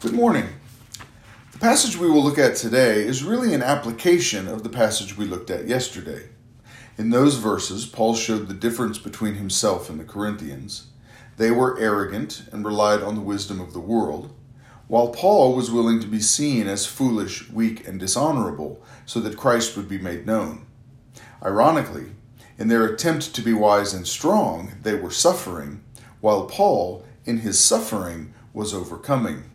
Good morning. The passage we will look at today is really an application of the passage we looked at yesterday. In those verses, Paul showed the difference between himself and the Corinthians. They were arrogant and relied on the wisdom of the world, while Paul was willing to be seen as foolish, weak, and dishonorable so that Christ would be made known. Ironically, in their attempt to be wise and strong, they were suffering, while Paul, in his suffering, was overcoming.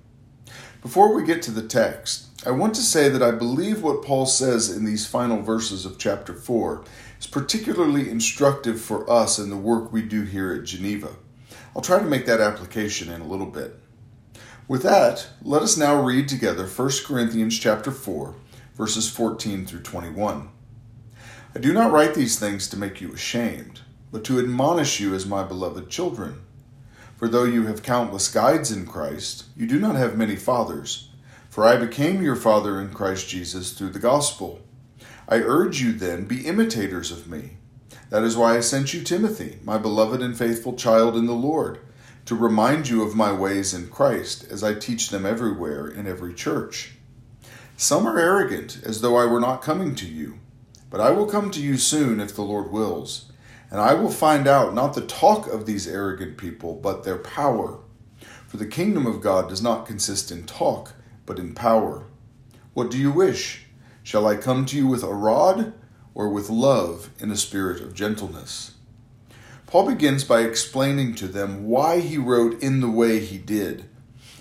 Before we get to the text, I want to say that I believe what Paul says in these final verses of chapter 4 is particularly instructive for us in the work we do here at Geneva. I'll try to make that application in a little bit. With that, let us now read together 1 Corinthians chapter 4, verses 14 through 21. I do not write these things to make you ashamed, but to admonish you as my beloved children. For though you have countless guides in Christ, you do not have many fathers. For I became your father in Christ Jesus through the gospel. I urge you then, be imitators of me. That is why I sent you Timothy, my beloved and faithful child in the Lord, to remind you of my ways in Christ, as I teach them everywhere in every church. Some are arrogant, as though I were not coming to you. But I will come to you soon if the Lord wills and I will find out not the talk of these arrogant people, but their power. For the kingdom of God does not consist in talk, but in power. What do you wish? Shall I come to you with a rod, or with love in a spirit of gentleness? Paul begins by explaining to them why he wrote in the way he did.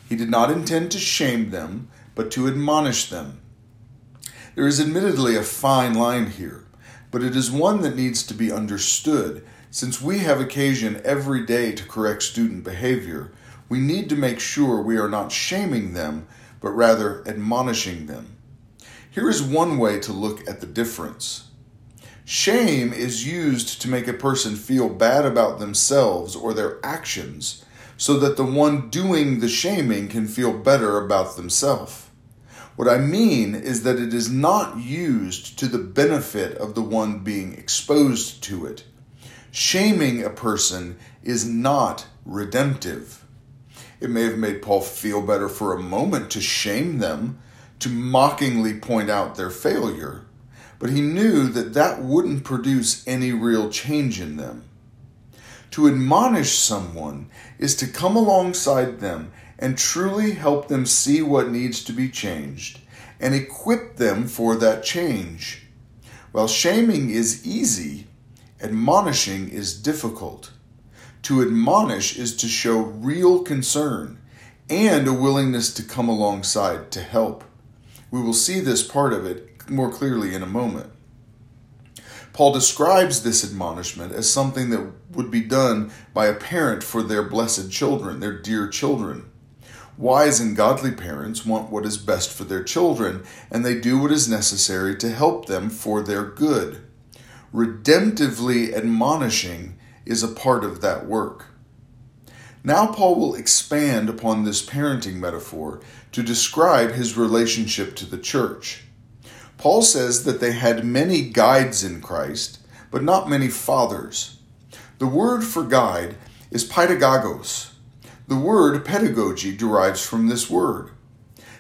He did not intend to shame them, but to admonish them. There is admittedly a fine line here but it is one that needs to be understood. Since we have occasion every day to correct student behavior, we need to make sure we are not shaming them, but rather admonishing them. Here is one way to look at the difference. Shame is used to make a person feel bad about themselves or their actions so that the one doing the shaming can feel better about themselves. What I mean is that it is not used to the benefit of the one being exposed to it. Shaming a person is not redemptive. It may have made Paul feel better for a moment to shame them, to mockingly point out their failure, but he knew that that wouldn't produce any real change in them. To admonish someone is to come alongside them and truly help them see what needs to be changed and equip them for that change. While shaming is easy, admonishing is difficult. To admonish is to show real concern and a willingness to come alongside to help. We will see this part of it more clearly in a moment. Paul describes this admonishment as something that would be done by a parent for their blessed children, their dear children. Wise and godly parents want what is best for their children, and they do what is necessary to help them for their good. Redemptively admonishing is a part of that work. Now, Paul will expand upon this parenting metaphor to describe his relationship to the church. Paul says that they had many guides in Christ, but not many fathers. The word for guide is pedagogos, the word pedagogy derives from this word.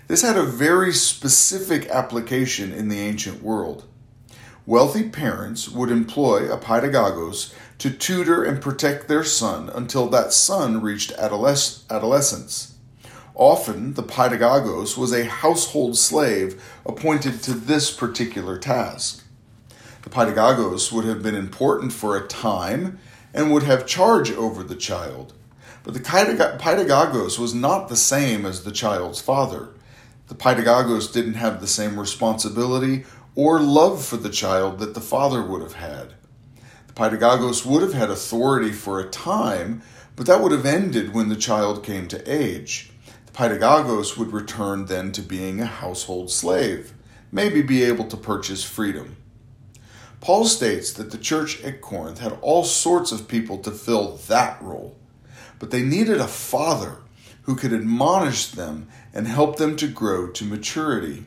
This had a very specific application in the ancient world. Wealthy parents would employ a pedagogos to tutor and protect their son until that son reached adolescence. Often, the pedagogos was a household slave appointed to this particular task. The pedagogos would have been important for a time and would have charge over the child but the pedagogos was not the same as the child's father. The pedagogos didn't have the same responsibility or love for the child that the father would have had. The pedagogos would have had authority for a time, but that would have ended when the child came to age. The pedagogos would return then to being a household slave, maybe be able to purchase freedom. Paul states that the church at Corinth had all sorts of people to fill that role but they needed a father who could admonish them and help them to grow to maturity.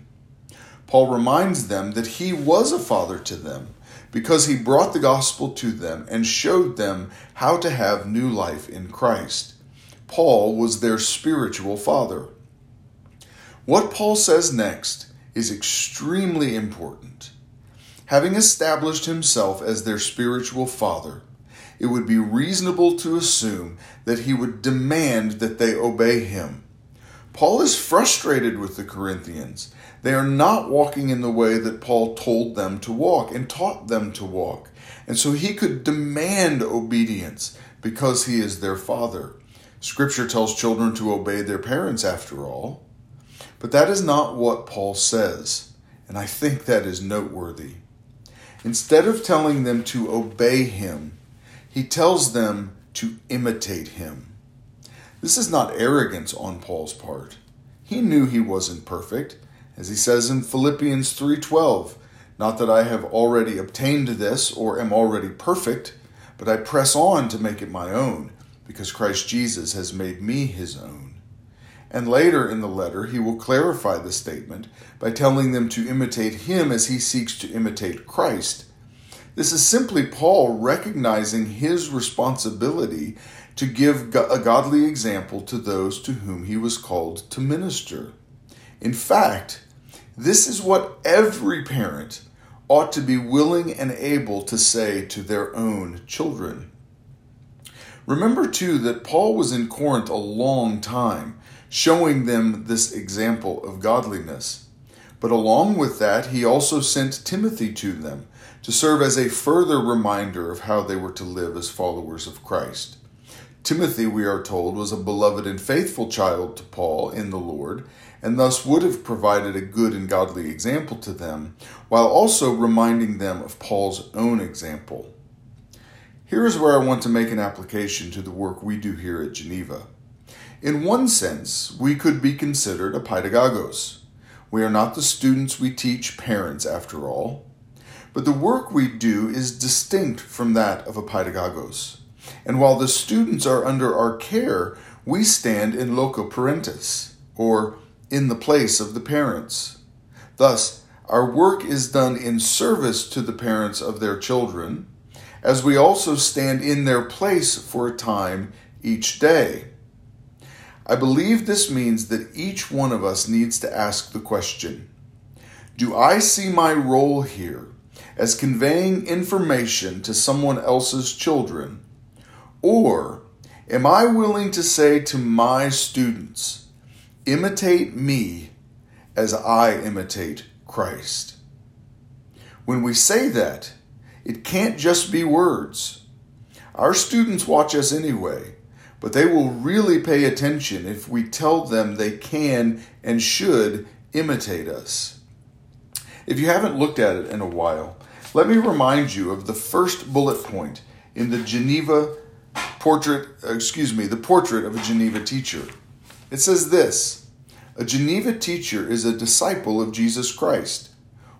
Paul reminds them that he was a father to them because he brought the gospel to them and showed them how to have new life in Christ. Paul was their spiritual father. What Paul says next is extremely important. Having established himself as their spiritual father, it would be reasonable to assume that he would demand that they obey him. Paul is frustrated with the Corinthians. They are not walking in the way that Paul told them to walk and taught them to walk. And so he could demand obedience because he is their father. Scripture tells children to obey their parents, after all. But that is not what Paul says, and I think that is noteworthy. Instead of telling them to obey him, he tells them to imitate him. This is not arrogance on Paul's part. He knew he wasn't perfect, as he says in Philippians 3:12, not that I have already obtained this or am already perfect, but I press on to make it my own, because Christ Jesus has made me his own. And later in the letter, he will clarify the statement by telling them to imitate him as he seeks to imitate Christ. This is simply Paul recognizing his responsibility to give a godly example to those to whom he was called to minister. In fact, this is what every parent ought to be willing and able to say to their own children. Remember, too, that Paul was in Corinth a long time, showing them this example of godliness. But along with that, he also sent Timothy to them to serve as a further reminder of how they were to live as followers of Christ. Timothy, we are told, was a beloved and faithful child to Paul in the Lord, and thus would have provided a good and godly example to them, while also reminding them of Paul's own example. Here is where I want to make an application to the work we do here at Geneva. In one sense, we could be considered a pedagogos. We are not the students we teach parents, after all. But the work we do is distinct from that of a pedagogos. And while the students are under our care, we stand in loco parentis, or in the place of the parents. Thus, our work is done in service to the parents of their children as we also stand in their place for a time each day. I believe this means that each one of us needs to ask the question Do I see my role here as conveying information to someone else's children? Or am I willing to say to my students, imitate me as I imitate Christ? When we say that, it can't just be words. Our students watch us anyway, but they will really pay attention if we tell them they can and should imitate us. If you haven't looked at it in a while, let me remind you of the first bullet point in the Geneva portrait, uh, excuse me, the portrait of a Geneva teacher. It says this A Geneva teacher is a disciple of Jesus Christ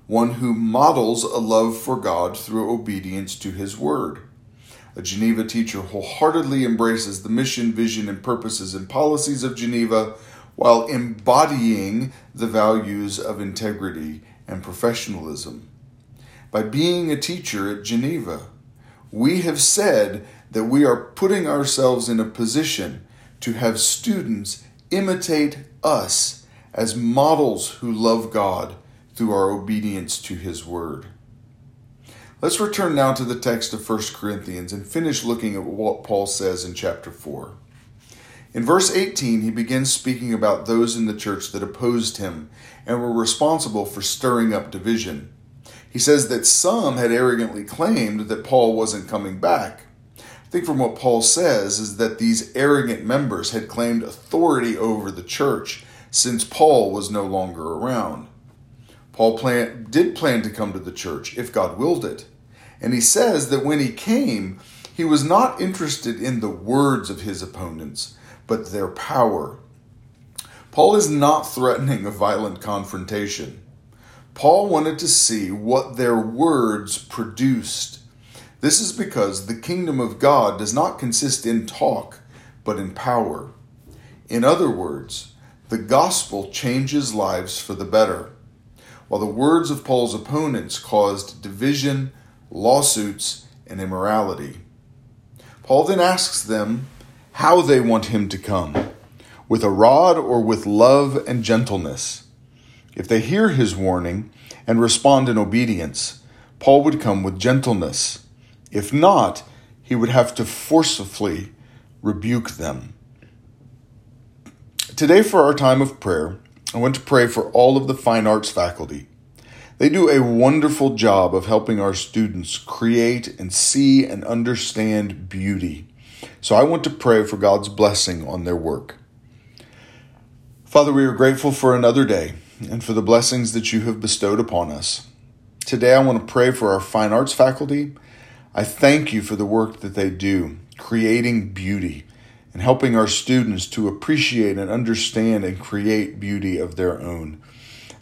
one who models a love for God through obedience to his word. A Geneva teacher wholeheartedly embraces the mission, vision, and purposes and policies of Geneva while embodying the values of integrity and professionalism. By being a teacher at Geneva, we have said that we are putting ourselves in a position to have students imitate us as models who love God through our obedience to His Word. Let's return now to the text of 1 Corinthians and finish looking at what Paul says in chapter 4. In verse 18, he begins speaking about those in the church that opposed him and were responsible for stirring up division. He says that some had arrogantly claimed that Paul wasn't coming back. I think from what Paul says is that these arrogant members had claimed authority over the church since Paul was no longer around. Paul plan, did plan to come to the church if God willed it. And he says that when he came, he was not interested in the words of his opponents, but their power. Paul is not threatening a violent confrontation. Paul wanted to see what their words produced. This is because the kingdom of God does not consist in talk, but in power. In other words, the gospel changes lives for the better while the words of Paul's opponents caused division, lawsuits, and immorality. Paul then asks them how they want him to come. with a rod or with love and gentleness. If they hear his warning and respond in obedience, Paul would come with gentleness. If not, he would have to forcefully rebuke them. Today, for our time of prayer, I want to pray for all of the fine arts faculty. They do a wonderful job of helping our students create and see and understand beauty. So I want to pray for God's blessing on their work. Father, we are grateful for another day and for the blessings that you have bestowed upon us. Today, I want to pray for our fine arts faculty. I thank you for the work that they do, creating beauty and helping our students to appreciate and understand and create beauty of their own.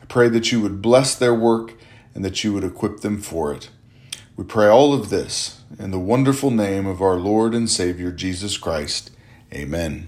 I pray that you would bless their work and that you would equip them for it. We pray all of this in the wonderful name of our Lord and Savior Jesus Christ. Amen.